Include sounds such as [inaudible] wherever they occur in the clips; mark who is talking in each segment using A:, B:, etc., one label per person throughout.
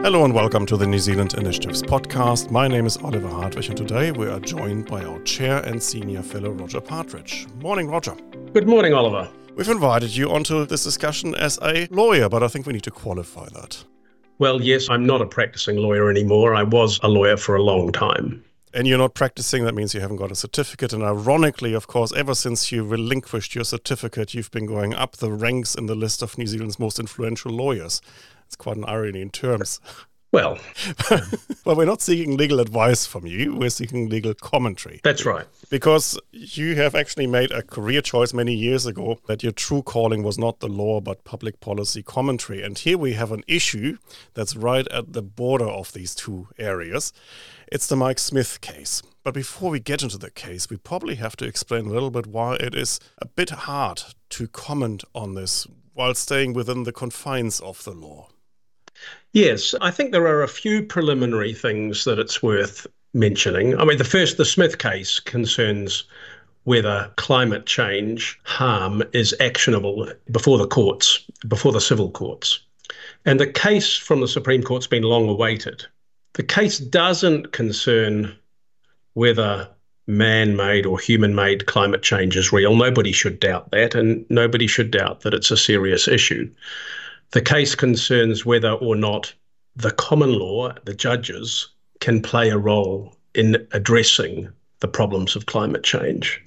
A: Hello and welcome to the New Zealand Initiatives podcast. My name is Oliver Hartwich and today we are joined by our chair and senior fellow Roger Partridge. Morning, Roger.
B: Good morning, Oliver.
A: We've invited you onto this discussion as a lawyer, but I think we need to qualify that.
B: Well, yes, I'm not a practicing lawyer anymore. I was a lawyer for a long time.
A: And you're not practicing, that means you haven't got a certificate. And ironically, of course, ever since you relinquished your certificate, you've been going up the ranks in the list of New Zealand's most influential lawyers. It's quite an irony in terms. [laughs]
B: Well, [laughs]
A: well, we're not seeking legal advice from you. We're seeking legal commentary.
B: That's right.
A: Because you have actually made a career choice many years ago that your true calling was not the law, but public policy commentary. And here we have an issue that's right at the border of these two areas. It's the Mike Smith case. But before we get into the case, we probably have to explain a little bit why it is a bit hard to comment on this while staying within the confines of the law.
B: Yes, I think there are a few preliminary things that it's worth mentioning. I mean, the first, the Smith case concerns whether climate change harm is actionable before the courts, before the civil courts. And the case from the Supreme Court's been long awaited. The case doesn't concern whether man made or human made climate change is real. Nobody should doubt that, and nobody should doubt that it's a serious issue. The case concerns whether or not the common law, the judges, can play a role in addressing the problems of climate change.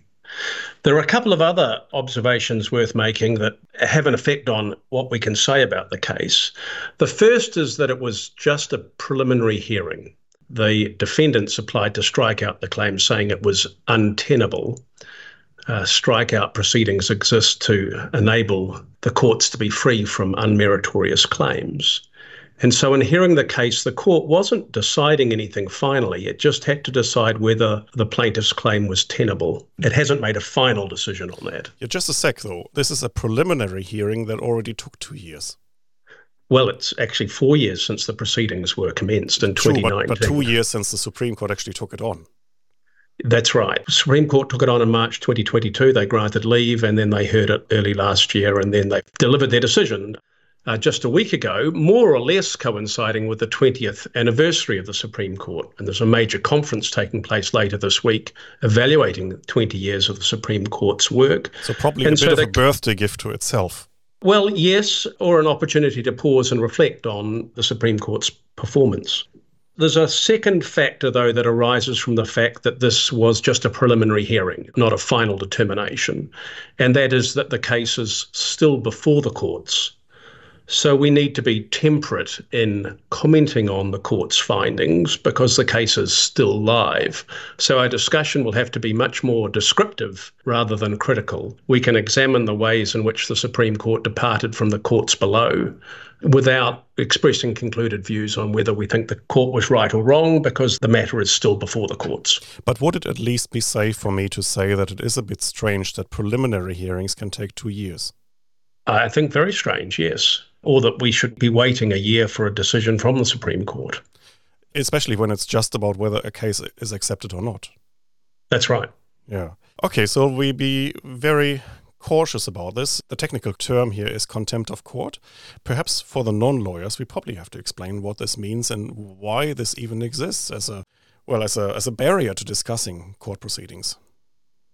B: There are a couple of other observations worth making that have an effect on what we can say about the case. The first is that it was just a preliminary hearing. The defendants applied to strike out the claim, saying it was untenable uh, strikeout proceedings exist to enable the courts to be free from unmeritorious claims. And so, in hearing the case, the court wasn't deciding anything finally. It just had to decide whether the plaintiff's claim was tenable. It hasn't made a final decision on that.
A: Yeah, just a sec, though. This is a preliminary hearing that already took two years.
B: Well, it's actually four years since the proceedings were commenced in True, 2019.
A: But, but two years since the Supreme Court actually took it on.
B: That's right. Supreme Court took it on in March 2022. They granted leave and then they heard it early last year and then they delivered their decision uh, just a week ago, more or less coinciding with the 20th anniversary of the Supreme Court. And there's a major conference taking place later this week evaluating 20 years of the Supreme Court's work.
A: So, probably and a bit of a birthday gift to itself.
B: Well, yes, or an opportunity to pause and reflect on the Supreme Court's performance. There's a second factor, though, that arises from the fact that this was just a preliminary hearing, not a final determination. And that is that the case is still before the courts. So we need to be temperate in commenting on the court's findings because the case is still live. So our discussion will have to be much more descriptive rather than critical. We can examine the ways in which the Supreme Court departed from the courts below without expressing concluded views on whether we think the court was right or wrong because the matter is still before the courts.
A: But would it at least be safe for me to say that it is a bit strange that preliminary hearings can take two years?
B: I think very strange, yes or that we should be waiting a year for a decision from the Supreme Court.
A: Especially when it's just about whether a case is accepted or not.
B: That's right.
A: Yeah. Okay, so we be very cautious about this. The technical term here is contempt of court. Perhaps for the non-lawyers, we probably have to explain what this means and why this even exists as a well as a as a barrier to discussing court proceedings.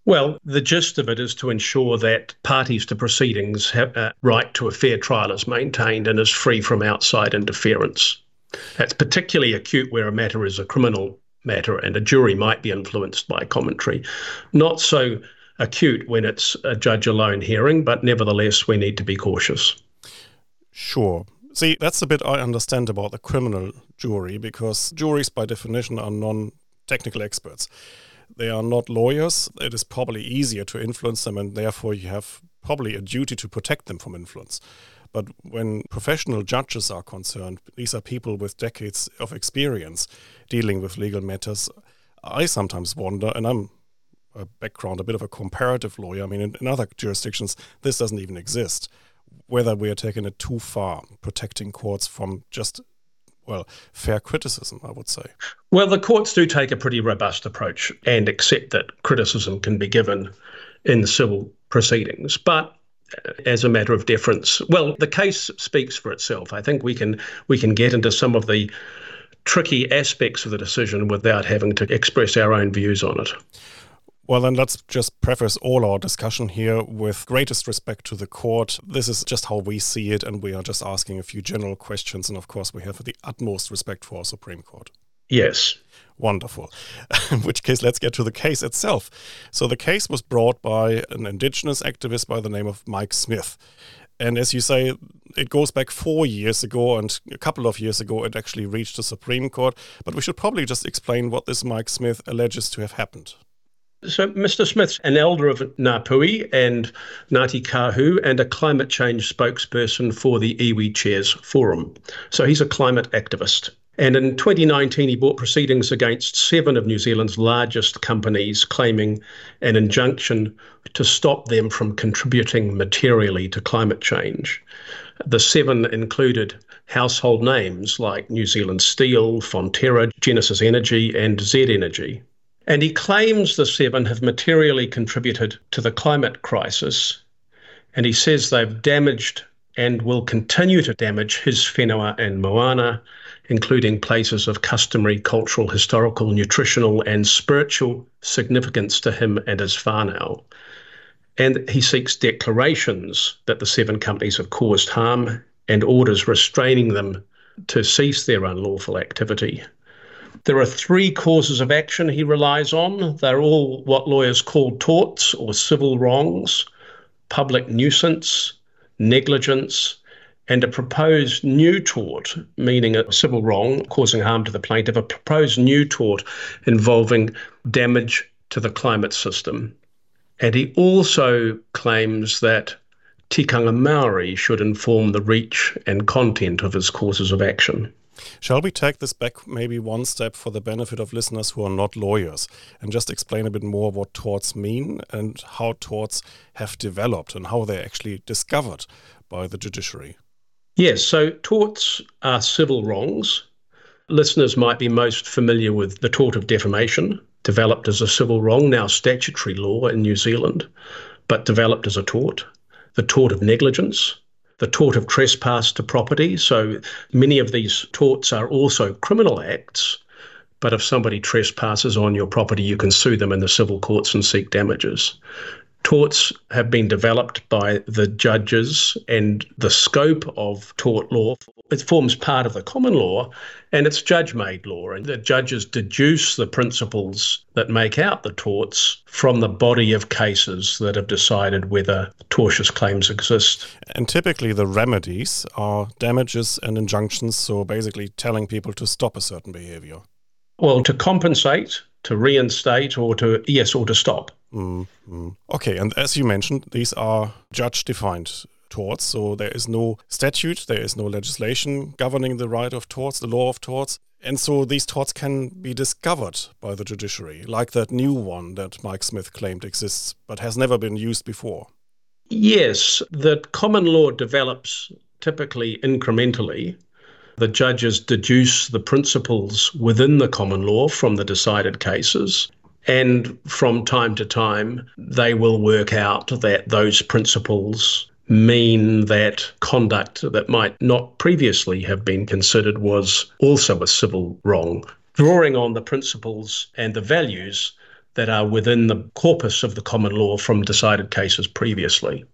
B: Well, the gist of it is to ensure that parties to proceedings have a right to a fair trial is maintained and is free from outside interference. That's particularly acute where a matter is a criminal matter and a jury might be influenced by commentary. Not so acute when it's a judge alone hearing, but nevertheless, we need to be cautious.
A: Sure. See, that's the bit I understand about the criminal jury because juries, by definition, are non technical experts they are not lawyers, it is probably easier to influence them, and therefore you have probably a duty to protect them from influence. But when professional judges are concerned, these are people with decades of experience dealing with legal matters. I sometimes wonder, and I'm a background, a bit of a comparative lawyer. I mean, in, in other jurisdictions, this doesn't even exist. Whether we are taking it too far, protecting courts from just well, fair criticism, I would say.
B: Well, the courts do take a pretty robust approach and accept that criticism can be given in civil proceedings. But uh, as a matter of deference. Well, the case speaks for itself. I think we can we can get into some of the tricky aspects of the decision without having to express our own views on it.
A: Well, then let's just preface all our discussion here with greatest respect to the court. This is just how we see it, and we are just asking a few general questions. And of course, we have the utmost respect for our Supreme Court.
B: Yes.
A: Wonderful. [laughs] In which case, let's get to the case itself. So, the case was brought by an indigenous activist by the name of Mike Smith. And as you say, it goes back four years ago, and a couple of years ago, it actually reached the Supreme Court. But we should probably just explain what this Mike Smith alleges to have happened.
B: So, Mr. Smith's an elder of Ngāpuhi and Ngāti Kahu and a climate change spokesperson for the Iwi Chairs Forum. So, he's a climate activist. And in 2019, he brought proceedings against seven of New Zealand's largest companies, claiming an injunction to stop them from contributing materially to climate change. The seven included household names like New Zealand Steel, Fonterra, Genesis Energy, and Z Energy. And he claims the seven have materially contributed to the climate crisis. And he says they've damaged and will continue to damage his whenua and moana, including places of customary cultural, historical, nutritional, and spiritual significance to him and his whānau. And he seeks declarations that the seven companies have caused harm and orders restraining them to cease their unlawful activity. There are three causes of action he relies on. They're all what lawyers call torts or civil wrongs, public nuisance, negligence, and a proposed new tort, meaning a civil wrong causing harm to the plaintiff, a proposed new tort involving damage to the climate system. And he also claims that Tikanga Maori should inform the reach and content of his causes of action.
A: Shall we take this back maybe one step for the benefit of listeners who are not lawyers and just explain a bit more what torts mean and how torts have developed and how they're actually discovered by the judiciary?
B: Yes, so torts are civil wrongs. Listeners might be most familiar with the tort of defamation, developed as a civil wrong, now statutory law in New Zealand, but developed as a tort. The tort of negligence, the tort of trespass to property. So many of these torts are also criminal acts. But if somebody trespasses on your property, you can sue them in the civil courts and seek damages. Torts have been developed by the judges, and the scope of tort law it forms part of the common law, and it's judge-made law. And the judges deduce the principles that make out the torts from the body of cases that have decided whether tortious claims exist.
A: And typically, the remedies are damages and injunctions. So basically, telling people to stop a certain behavior.
B: Well, to compensate, to reinstate, or to yes, or to stop.
A: Mm-hmm. Okay, and as you mentioned, these are judge defined torts. So there is no statute, there is no legislation governing the right of torts, the law of torts. And so these torts can be discovered by the judiciary, like that new one that Mike Smith claimed exists but has never been used before.
B: Yes, the common law develops typically incrementally. The judges deduce the principles within the common law from the decided cases. And from time to time, they will work out that those principles mean that conduct that might not previously have been considered was also a civil wrong, drawing on the principles and the values that are within the corpus of the common law from decided cases previously.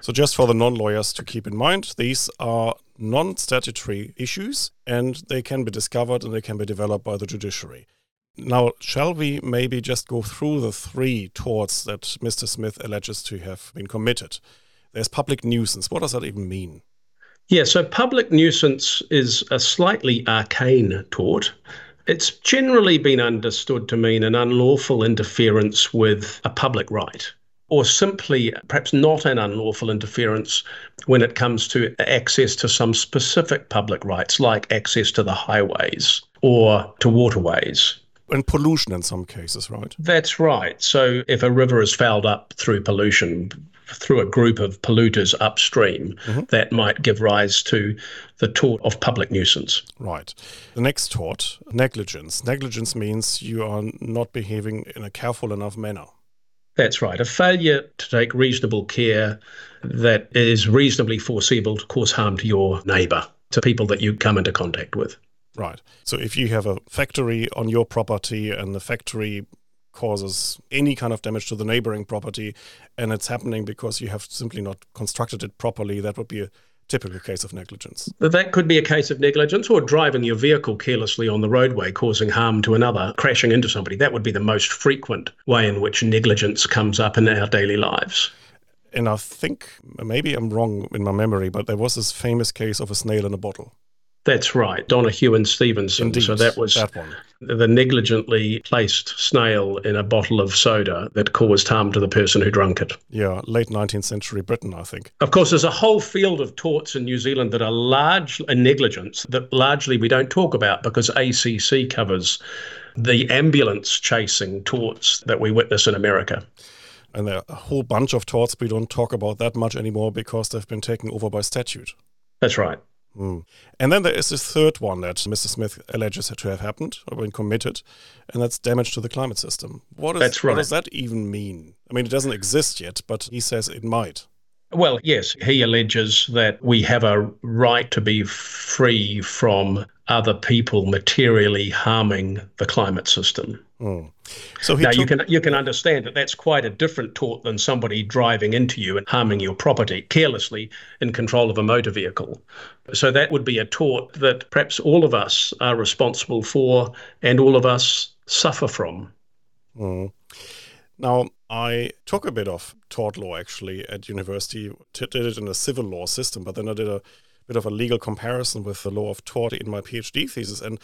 A: So, just for the non lawyers to keep in mind, these are non statutory issues and they can be discovered and they can be developed by the judiciary. Now, shall we maybe just go through the three torts that Mr. Smith alleges to have been committed? There's public nuisance. What does that even mean?
B: Yeah, so public nuisance is a slightly arcane tort. It's generally been understood to mean an unlawful interference with a public right, or simply perhaps not an unlawful interference when it comes to access to some specific public rights, like access to the highways or to waterways
A: and pollution in some cases, right?
B: That's right. So if a river is fouled up through pollution, through a group of polluters upstream, mm-hmm. that might give rise to the tort of public nuisance.
A: Right. The next tort, negligence. Negligence means you are not behaving in a careful enough manner.
B: That's right. A failure to take reasonable care that is reasonably foreseeable to cause harm to your neighbour, to people that you come into contact with.
A: Right. So if you have a factory on your property and the factory causes any kind of damage to the neighboring property and it's happening because you have simply not constructed it properly, that would be a typical case of negligence.
B: That could be a case of negligence or driving your vehicle carelessly on the roadway, causing harm to another, crashing into somebody. That would be the most frequent way in which negligence comes up in our daily lives.
A: And I think maybe I'm wrong in my memory, but there was this famous case of a snail in a bottle.
B: That's right, Donoghue and Stevenson.
A: Indeed,
B: so that was
A: that
B: the negligently placed snail in a bottle of soda that caused harm to the person who drank it.
A: Yeah, late 19th century Britain, I think.
B: Of course, there's a whole field of torts in New Zealand that are large and negligence that largely we don't talk about because ACC covers the ambulance chasing torts that we witness in America.
A: And there are a whole bunch of torts we don't talk about that much anymore because they've been taken over by statute.
B: That's right.
A: Mm. And then there is this third one that Mr. Smith alleges to have happened or been committed, and that's damage to the climate system. What, is,
B: that's right.
A: what does that even mean? I mean, it doesn't exist yet, but he says it might.
B: Well, yes, he alleges that we have a right to be free from other people materially harming the climate system.
A: Mm.
B: So now you can you can understand that that's quite a different tort than somebody driving into you and harming your property carelessly in control of a motor vehicle. So that would be a tort that perhaps all of us are responsible for and all of us suffer from.
A: Mm. Now, I took a bit of tort law actually at university, did it in a civil law system, but then I did a bit of a legal comparison with the law of tort in my PhD thesis. And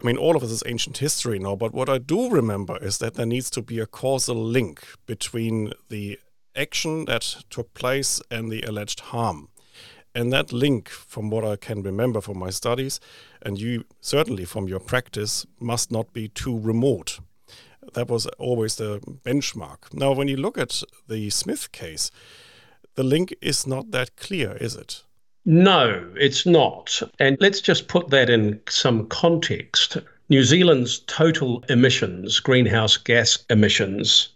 A: I mean, all of this is ancient history now, but what I do remember is that there needs to be a causal link between the action that took place and the alleged harm. And that link, from what I can remember from my studies, and you certainly from your practice, must not be too remote. That was always the benchmark. Now, when you look at the Smith case, the link is not that clear, is it?
B: No, it's not. And let's just put that in some context. New Zealand's total emissions, greenhouse gas emissions,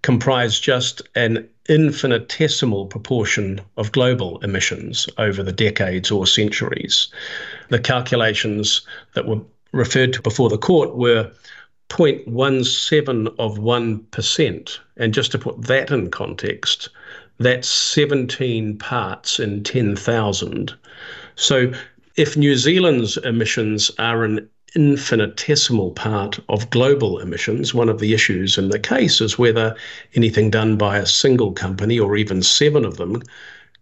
B: comprise just an infinitesimal proportion of global emissions over the decades or centuries. The calculations that were referred to before the court were 0.17 of 1%. And just to put that in context, that's 17 parts in 10,000. So if New Zealand's emissions are an infinitesimal part of global emissions, one of the issues in the case is whether anything done by a single company or even seven of them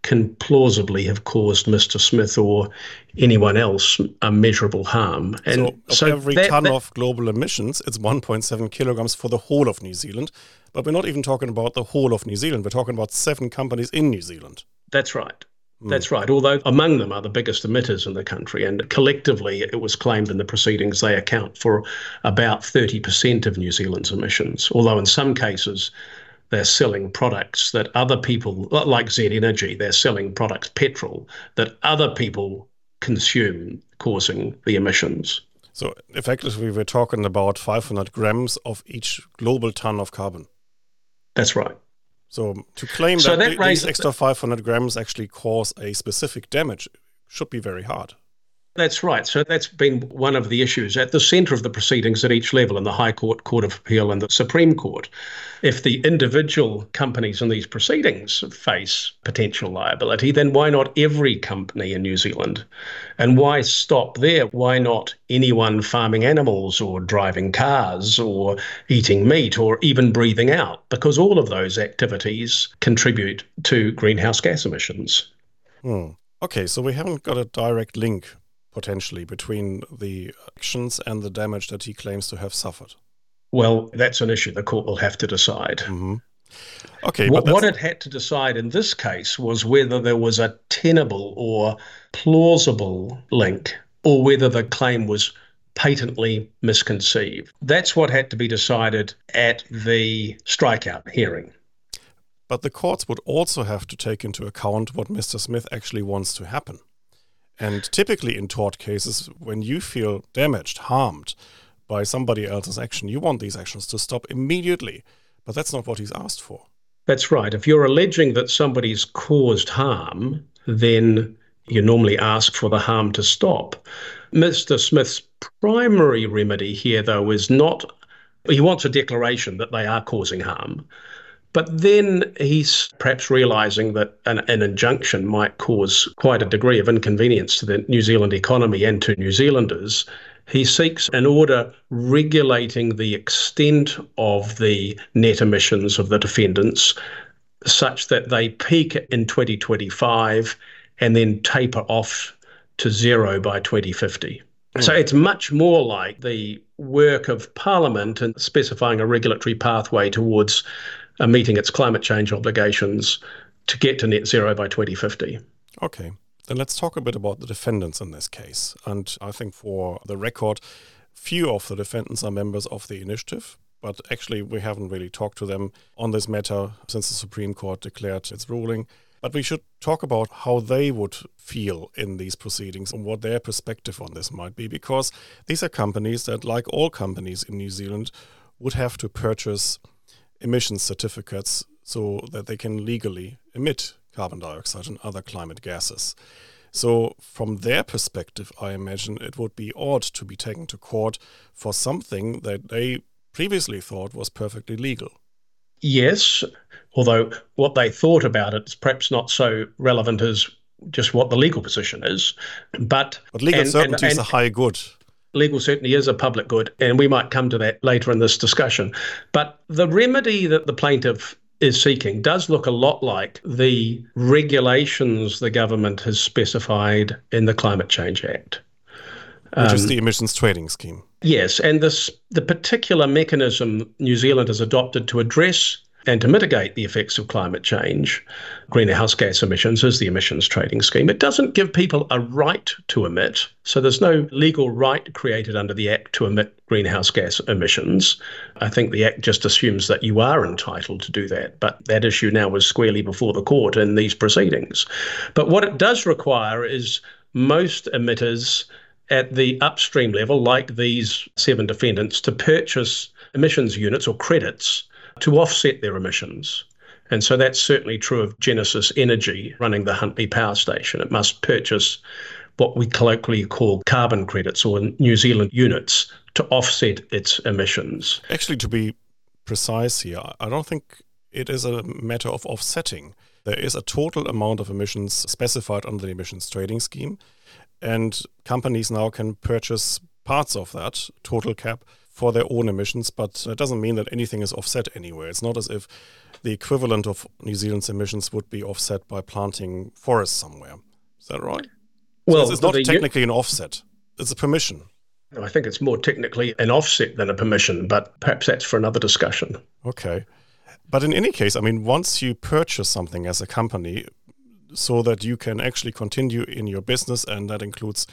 B: can plausibly have caused Mr. Smith or anyone else a measurable harm.
A: And so, so every that, ton that, of global emissions, it's 1.7 kilograms for the whole of New Zealand. But we're not even talking about the whole of New Zealand. We're talking about seven companies in New Zealand.
B: That's right. Hmm. That's right. Although among them are the biggest emitters in the country, and collectively it was claimed in the proceedings they account for about 30% of New Zealand's emissions. Although in some cases, they're selling products that other people, like Z Energy, they're selling products, petrol, that other people consume, causing the emissions.
A: So effectively, we're talking about 500 grams of each global ton of carbon.
B: That's right.
A: So to claim so that, that these extra 500 grams actually cause a specific damage should be very hard.
B: That's right. So that's been one of the issues at the centre of the proceedings at each level in the High Court, Court of Appeal, and the Supreme Court. If the individual companies in these proceedings face potential liability, then why not every company in New Zealand? And why stop there? Why not anyone farming animals or driving cars or eating meat or even breathing out? Because all of those activities contribute to greenhouse gas emissions.
A: Hmm. Okay, so we haven't got a direct link potentially between the actions and the damage that he claims to have suffered?
B: Well, that's an issue the court will have to decide.
A: Mm-hmm. Okay,
B: what, what it had to decide in this case was whether there was a tenable or plausible link, or whether the claim was patently misconceived. That's what had to be decided at the strikeout hearing.
A: But the courts would also have to take into account what Mr. Smith actually wants to happen. And typically in tort cases, when you feel damaged, harmed by somebody else's action, you want these actions to stop immediately But that's not what he's asked for.
B: That's right. If you're alleging that somebody's caused harm, then you normally ask for the harm to stop. Mr. Smith's primary remedy here, though, is not, he wants a declaration that they are causing harm. But then he's perhaps realizing that an, an, injunction might cause quite a degree of inconvenience to the New Zealand economy and to New Zealanders. He seeks an order regulating the extent of the net emissions of the defendants such that they peak in 2025 and then taper off to zero by 2050. Mm. So it's much more like the work of Parliament and specifying a regulatory pathway towards meeting its climate change obligations to get to net zero by 2050.
A: Okay. Then let's talk a bit about the defendants in this case. And I think for the record, few of the defendants are members of the initiative, but actually we haven't really talked to them on this matter since the Supreme Court declared its ruling. But we should talk about how they would feel in these proceedings and what their perspective on this might be, because these are companies that, like all companies in New Zealand, would have to purchase emission certificates so that they can legally emit carbon dioxide and other climate gases. So, from their perspective, I imagine it would be odd to be taken to court for something that they previously thought was perfectly legal.
B: Yes, although what they thought about it is perhaps not so relevant as just what the legal position is. But,
A: but legal and, certainty and, and, is a high good.
B: Legal certainty is a public good, and we might come to that later in this discussion. But the remedy that the plaintiff is seeking does look a lot like the regulations the government has specified in the Climate Change Act.
A: Which um, is the emissions trading scheme.
B: Yes, and this the particular mechanism New Zealand has adopted to address and to mitigate the effects of climate change, greenhouse gas emissions is the emissions trading scheme. It doesn't give people a right to emit. So there's no legal right created under the Act to emit greenhouse gas emissions. I think the Act just assumes that you are entitled to do that. But that issue now is squarely before the court in these proceedings. But what it does require is most emitters at the upstream level, like these seven defendants, to purchase emissions units or credits to offset their emissions. And so that's certainly true of Genesis Energy running the Huntly Power Station. It must purchase what we colloquially call carbon credits or New Zealand units to offset its emissions.
A: Actually, to be precise here, I don't think it is a matter of offsetting. There is a total amount of emissions specified under the emissions trading scheme, and companies now can purchase parts of that total cap for their own emissions, but it doesn't mean that anything is offset anywhere. It's not as if the equivalent of New Zealand's emissions would be offset by planting forests somewhere. Is that right? Well, so it's, not technically an offset, it's a permission.
B: I think it's more technically an offset than a permission, but perhaps that's for another discussion.
A: Okay. But in any case, I mean, once you purchase something as a company so that you can actually continue in your business, and that includes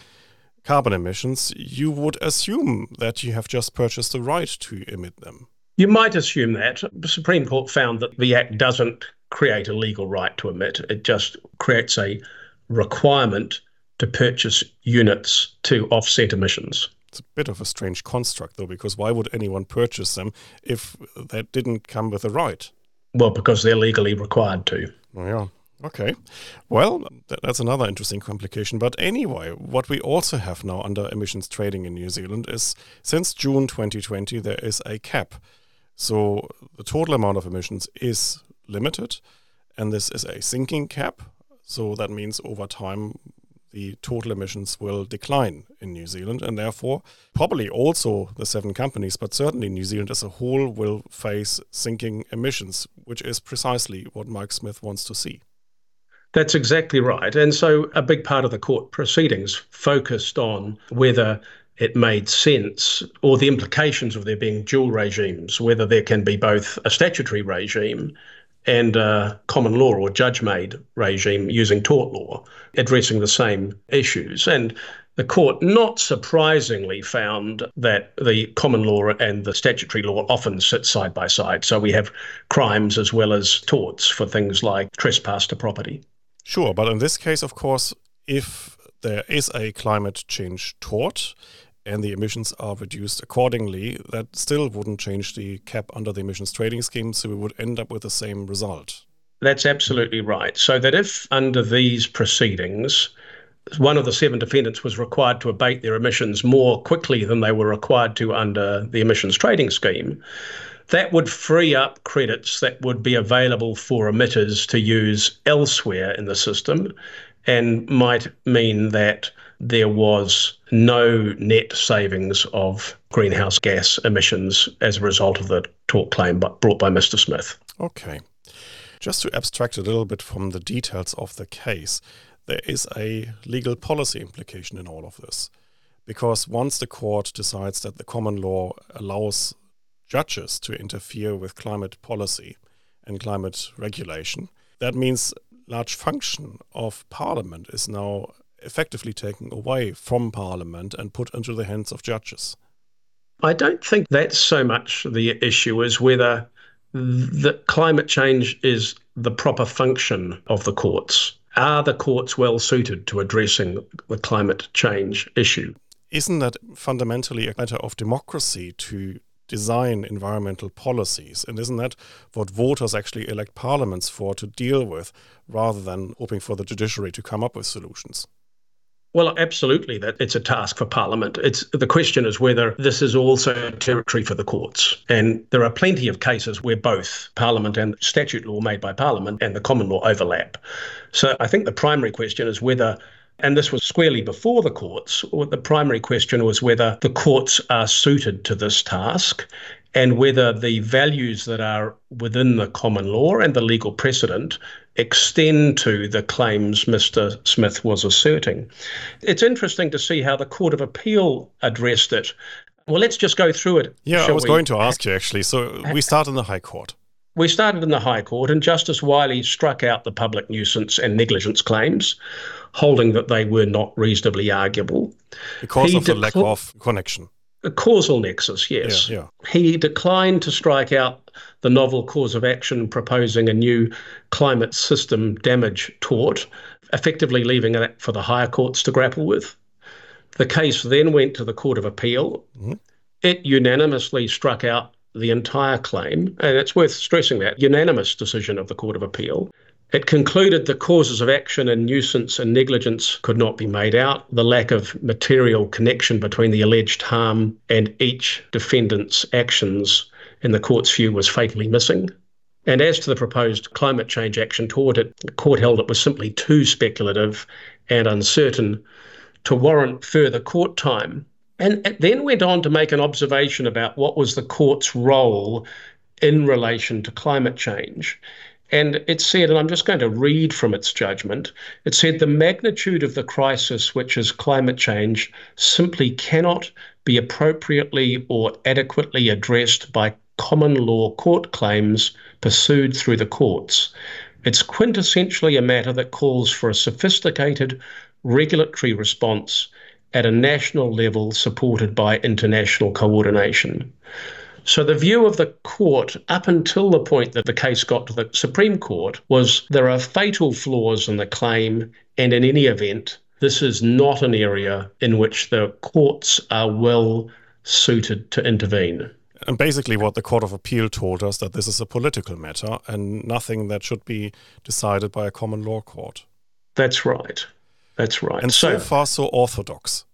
A: carbon emissions, you would assume that you have just purchased the right to emit them.
B: You might assume that. The Supreme Court found that the Act doesn't create a legal right to emit, it just creates a requirement to purchase units to offset emissions.
A: It's a bit of a strange construct, though, because why would anyone purchase them if that didn't come with a right?
B: Well, because they're legally required to.
A: Oh, yeah. Okay. Well, that's another interesting complication. But anyway, what we also have now under emissions trading in New Zealand is since June 2020, there is a cap. So the total amount of emissions is limited, and this is a sinking cap. So that means over time, the total emissions will decline in New Zealand, and therefore, probably also the seven companies, but certainly New Zealand as a whole will face sinking emissions, which is precisely what Mike Smith wants to see.
B: That's exactly right. And so a big part of the court proceedings focused on whether it made sense or the implications of there being dual regimes, whether there can be both a statutory regime and a common law or judge made regime using tort law addressing the same issues. And the court, not surprisingly, found that the common law and the statutory law often sit side by side. So we have crimes as well as torts for things like trespass to property.
A: Sure, but in this case, of course, if there is a climate change tort and the emissions are reduced accordingly, that still wouldn't change the cap under the emissions trading scheme, so we would end up with the same result.
B: That's absolutely right. So that if under these proceedings, one of the seven defendants was required to abate their emissions more quickly than they were required to under the emissions trading scheme, that would free up credits that would be available for emitters to use elsewhere in the system and might mean that there was no net savings of greenhouse gas emissions as a result of the tort claim brought by Mr. Smith.
A: Okay. Just to abstract a little bit from the details of the case, there is a legal policy implication in all of this. Because once the court decides that the common law allows judges to interfere with climate policy and climate regulation, that means large function of parliament is now effectively taken away from parliament and put into the hands of judges.
B: I don't think that's so much the issue as whether the climate change is the proper function of the courts. Are the courts well suited to addressing the climate change issue?
A: Isn't that fundamentally a matter of democracy to design environmental policies. And isn't that what voters actually elect parliaments for to deal with, rather than hoping for the judiciary to come up with solutions?
B: Well, absolutely, that it's a task for Parliament. It's the question is whether this is also territory for the courts, and there are plenty of cases where both Parliament and statute law made by Parliament and the common law overlap. So I think the primary question is whether and this was squarely before the courts. The primary question was whether the courts are suited to this task and whether the values that are within the common law and the legal precedent extend to the claims Mr. Smith was asserting. It's interesting to see how the Court of Appeal addressed it. Well, let's just go through it.
A: Yeah, I was we? going to ask you actually. So we start in the High Court.
B: We started in the High Court, and Justice Wylie struck out the public nuisance and negligence claims, holding that they were not reasonably arguable.
A: Because he of the lack of connection.
B: A causal nexus, yes.
A: Yeah, yeah.
B: He declined to strike out the novel cause of action proposing a new climate system damage tort, effectively leaving it for the higher courts to grapple with. The case then went to the Court of Appeal. Mm-hmm. It unanimously struck out the entire claim, and it's worth stressing that unanimous decision of the Court of Appeal. It concluded the causes of action and nuisance and negligence could not be made out. The lack of material connection between the alleged harm and each defendant's actions, in the court's view, was fatally missing. And as to the proposed climate change action toward it, the court held it was simply too speculative and uncertain to warrant further court time and then went on to make an observation about what was the court's role in relation to climate change. And it said, and I'm just going to read from its judgment it said, the magnitude of the crisis, which is climate change, simply cannot be appropriately or adequately addressed by common law court claims pursued through the courts. It's quintessentially a matter that calls for a sophisticated regulatory response at a national level supported by international coordination. So, the view of the court up until the point that the case got to the Supreme Court was there are fatal flaws in the claim, and in any event, this is not an area in which the courts are well suited to intervene.
A: And basically, what the Court of Appeal told us that this is a political matter and nothing that should be decided by a common law court.
B: That's right. That's right.
A: And so, so far, so orthodox.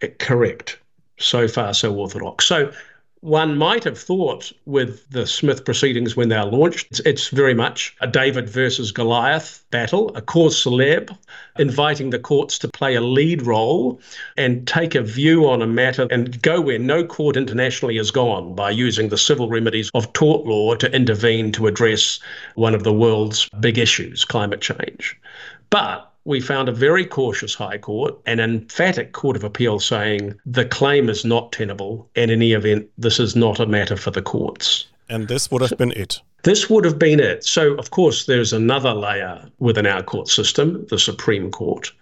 B: Eh, correct. So far, so orthodox. So one might have thought with the Smith proceedings when they are launched, it's, it's, very much a David versus Goliath battle, a cause celeb, inviting the courts to play a lead role and take a view on a matter and go where no court internationally has gone by using the civil remedies of tort law to intervene to address one of the world's big issues, climate change. But we found a very cautious High Court and an emphatic Court of Appeal saying the claim is not tenable, and in any event, this is not a matter for the courts.
A: And this would have been it.
B: This would have been it. So, of course, there's another layer within our court system, the Supreme Court.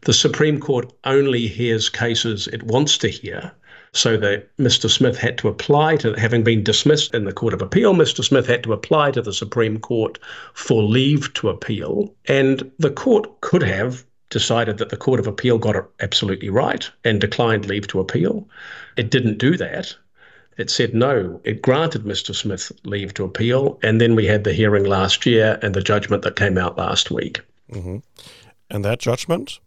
B: The Supreme Court only hears cases it wants to hear. So that Mr. Smith had to apply to, having been dismissed in the Court of Appeal, Mr. Smith had to apply to the Supreme Court for leave to appeal. And the court could have decided that the Court of Appeal got it absolutely right and declined leave to appeal. It didn't do that. It said no. It granted Mr. Smith leave to appeal. And then we had the hearing last year and the judgment that came out last week.
A: Mm-hmm. And that judgment?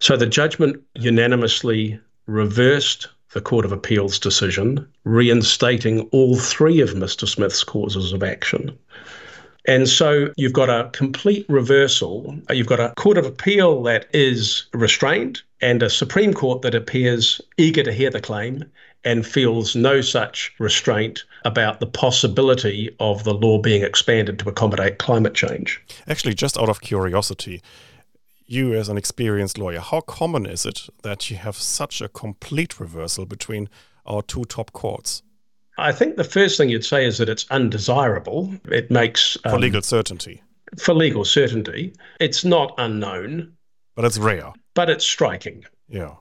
B: So the judgment unanimously reversed the Court of Appeal's decision, reinstating all three of Mr. Smith's causes of action. And so you've got a complete reversal. You've got a Court of Appeal that is restrained and a Supreme Court that appears eager to hear the claim and feels no such restraint about the possibility of the law being expanded to accommodate climate change.
A: Actually, just out of curiosity, you as an experienced lawyer, how common is it that you have such a complete reversal between our two top courts?
B: I think the first thing you'd say is that it's undesirable. It makes.
A: Um, for legal certainty.
B: For legal certainty. It's not unknown.
A: But it's rare.
B: But it's striking.
A: Yeah.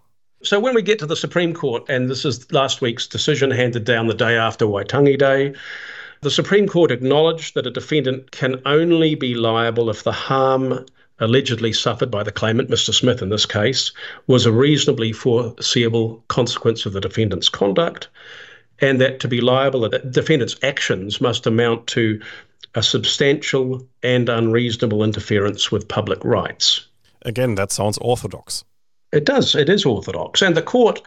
B: So when we get to the Supreme Court, and this is last week's decision handed down the day after Waitangi Day, the Supreme Court acknowledged that a defendant can only be liable if the harm allegedly suffered by the claimant, Mr. Smith in this case, was a reasonably foreseeable consequence of the defendant's conduct, and that to be liable, the defendant's actions must amount to a substantial and unreasonable interference with public rights.
A: Again, that sounds orthodox.
B: It does. It is orthodox. And the court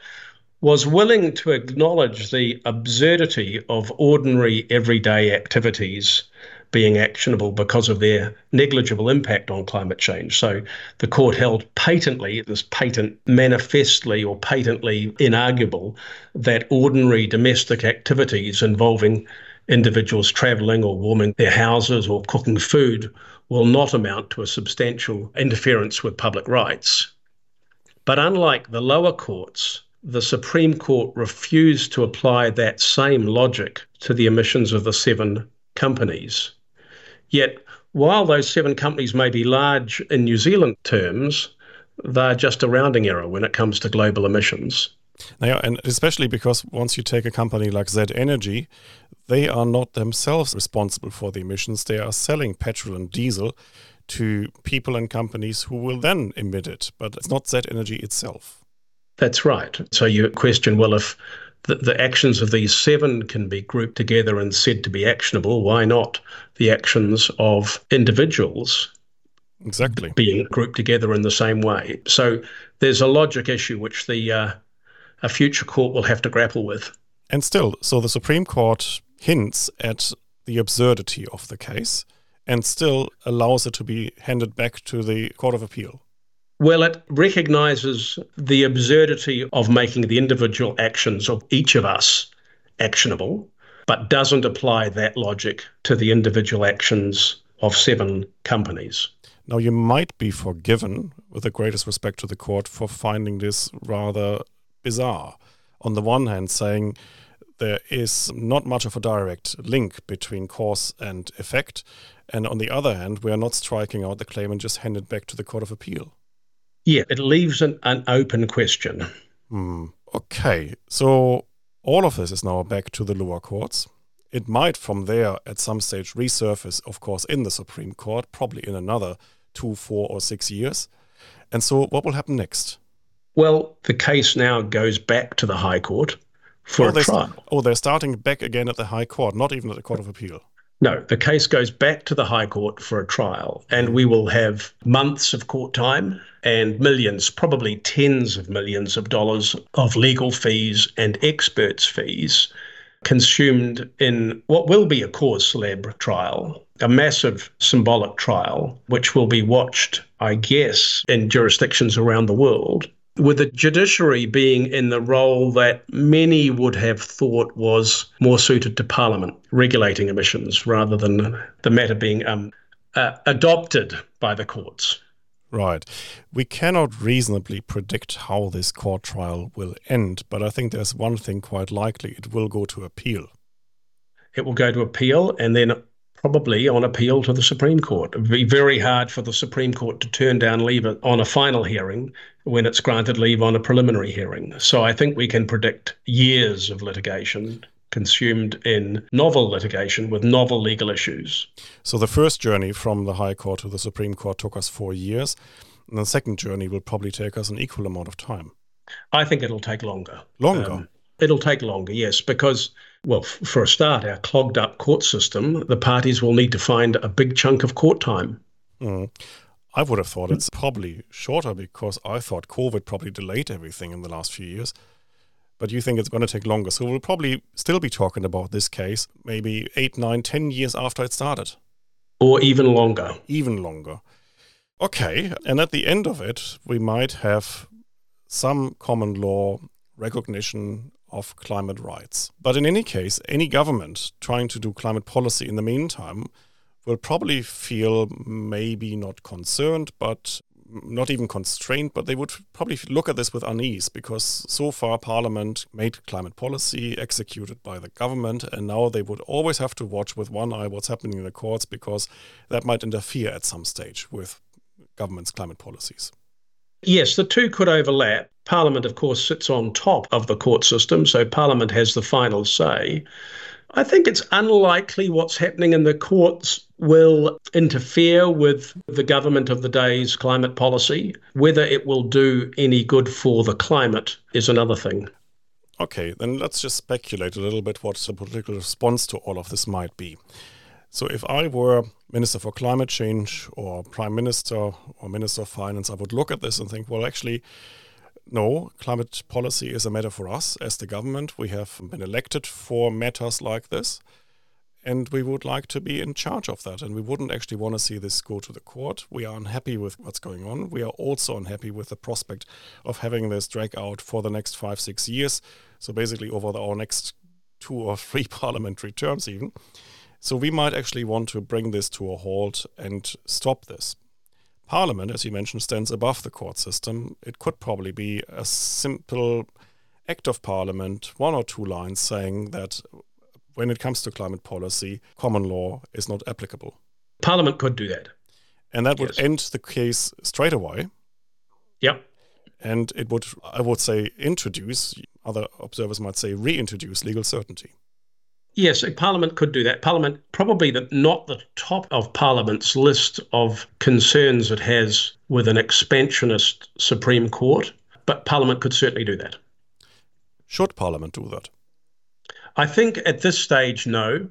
B: was willing to acknowledge the absurdity of ordinary everyday activities being actionable because of their negligible impact on climate change. So the court held patently, this patent manifestly or patently inarguable, that ordinary domestic activities involving individuals travelling or warming their houses or cooking food will not amount to a substantial interference with public rights. But unlike the lower courts, the Supreme Court refused to apply that same logic to the emissions of the seven companies. Yet, while those seven companies may be large in New Zealand terms, they're just a rounding error when it comes to global emissions.
A: Yeah, and especially because once you take a company like Z Energy, they are not themselves responsible for the emissions. They are selling petrol and diesel to people and companies who will then emit it, but it's not Z Energy itself.
B: That's right. So you question, well, if the, the actions of these seven can be grouped together and said to be actionable, why not the actions of individuals
A: exactly
B: being grouped together in the same way? So there's a logic issue which the uh, a future court will have to grapple with.
A: And still, so the Supreme Court hints at the absurdity of the case and still allows it to be handed back to the Court of Appeal.
B: Well, it recognizes the absurdity of making the individual actions of each of us actionable, but doesn't apply that logic to the individual actions of seven companies.
A: Now, you might be forgiven, with the greatest respect to the court, for finding this rather bizarre. On the one hand, saying there is not much of a direct link between cause and effect, and on the other hand, we are not striking out the claim and just hand it back to the Court of Appeal.
B: Yeah, it leaves an, an open question.
A: Hmm. Okay, so all of this is now back to the lower courts. It might from there at some stage resurface, of course, in the Supreme Court, probably in another two, four, or six years. And so what will happen next?
B: Well, the case now goes back to the High Court for
A: oh,
B: a trial.
A: Oh, they're starting back again at the High Court, not even at the Court of Appeal.
B: No, the case goes back to the High Court for a trial, and we will have months of court time and millions, probably tens of millions of dollars of legal fees and experts' fees consumed in what will be a cause célèbre trial, a massive symbolic trial, which will be watched, I guess, in jurisdictions around the world with the judiciary being in the role that many would have thought was more suited to Parliament regulating emissions rather than the matter being um, uh, adopted by the courts.
A: Right. We cannot reasonably predict how this court trial will end, but I think there's one thing quite likely it will go to appeal.
B: It will go to appeal, and then probably on appeal to the Supreme Court. It would be very hard for the Supreme Court to turn down leave on a final hearing when it's granted leave on a preliminary hearing. So I think we can predict years of litigation consumed in novel litigation with novel legal issues.
A: So the first journey from the High Court to the Supreme Court took us four years. And the second journey will probably take us an equal amount of time.
B: I think it'll take longer.
A: Longer? Um,
B: it'll take longer, yes, because, well, f- for a start, our clogged up court system, the parties will need to find a big chunk of court time.
A: Mm. I would have thought it's probably shorter because I thought COVID probably delayed everything in the last few years. But you think it's going to take longer. So we'll probably still be talking about this case maybe eight, nine, ten years after it started.
B: Or even longer.
A: Even longer. Okay. And at the end of it, we might have some common law recognition of climate rights. But in any case, any government trying to do climate policy in the meantime will probably feel maybe not concerned, but not even constrained, but they would probably look at this with unease because so far Parliament made climate policy executed by the government, and now they would always have to watch with one eye what's happening in the courts because that might interfere at some stage with government's climate policies.
B: Yes, the two could overlap. Parliament, of course, sits on top of the court system, so Parliament has the final say. I think it's unlikely what's happening in the courts will interfere with the government of the day's climate policy. Whether it will do any good for the climate is another thing.
A: Okay, then let's just speculate a little bit what the political response to all of this might be. So, if I were Minister for Climate Change or Prime Minister or Minister of Finance, I would look at this and think, well, actually, no, climate policy is a matter for us as the government. We have been elected for matters like this, and we would like to be in charge of that. And we wouldn't actually want to see this go to the court. We are unhappy with what's going on. We are also unhappy with the prospect of having this drag out for the next five, six years. So basically, over the, our next two or [laughs] three parliamentary terms, even. So we might actually want to bring this to a halt and stop this. Parliament, as you mentioned, stands above the court system. It could probably be a simple act of Parliament, one or two lines saying that when it comes to climate policy, common law is not applicable.
B: Parliament could do that.
A: And that would yes. end the case straight away.
B: Yep.
A: And it would, I would say, introduce, other observers might say, reintroduce legal certainty.
B: Yes, Parliament could do that. Parliament probably the, not the top of Parliament's list of concerns it has with an expansionist Supreme Court, but Parliament could certainly do that.
A: Should Parliament do that?
B: I think at this stage, no.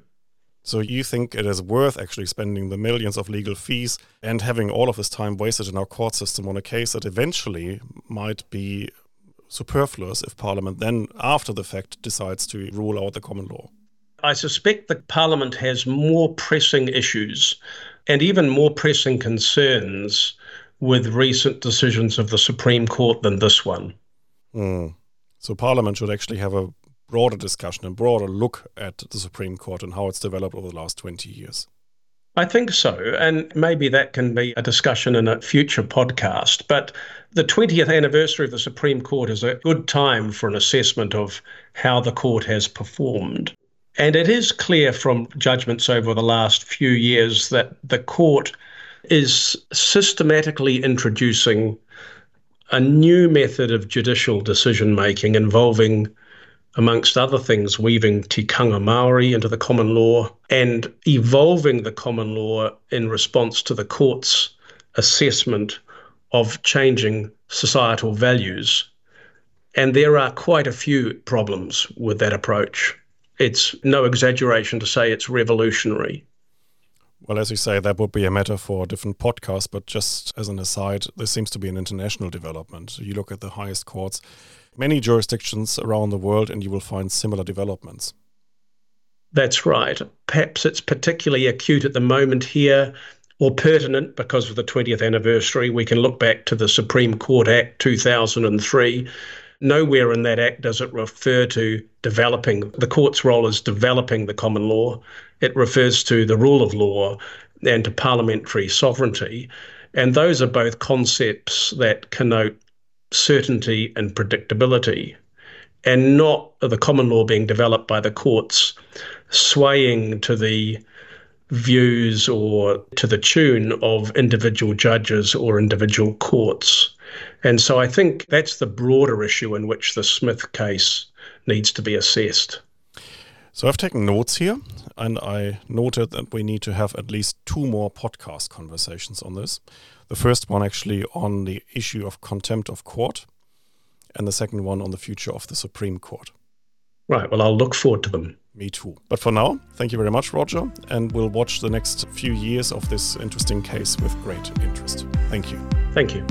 A: So you think it is worth actually spending the millions of legal fees and having all of this time wasted in our court system on a case that eventually might be superfluous if Parliament then, after the fact, decides to rule out the common law?
B: I suspect that Parliament has more pressing issues and even more pressing concerns with recent decisions of the Supreme Court than this one.
A: Mm. So Parliament should actually have a broader discussion and broader look at the Supreme Court and how it's developed over the last 20 years.
B: I think so. And maybe that can be a discussion in a future podcast. But the 20th anniversary of the Supreme Court is a good time for an assessment of how the court has performed. And it is clear from judgments over the last few years that the court is systematically introducing a new method of judicial decision making involving, amongst other things, weaving tikanga Maori into the common law and evolving the common law in response to the court's assessment of changing societal values. And there are quite a few problems with that approach it's no exaggeration to say it's revolutionary.
A: Well, as you say, that would be a matter for a different podcast, but just as an aside, this seems to be an international development. You look at the highest courts, many jurisdictions around the world, and you will find similar developments.
B: That's right. Perhaps it's particularly acute at the moment here or pertinent because of the 20th anniversary. We can look back to the Supreme Court Act 2003 Nowhere in that act does it refer to developing, the court's role is developing the common law. It refers to the rule of law and to parliamentary sovereignty. And those are both concepts that connote certainty and predictability, and not the common law being developed by the courts swaying to the views or to the tune of individual judges or individual courts. And so I think that's the broader issue in which the Smith case needs to be assessed.
A: So I've taken notes here and I noted that we need to have at least two more podcast conversations on this. The first one actually on the issue of contempt of court, and the second one on the future of the Supreme Court.
B: Right. Well, I'll look forward to them.
A: Me too. But for now, thank you very much, Roger, and we'll watch the next few years of this interesting case with great interest. Thank you.
B: Thank you.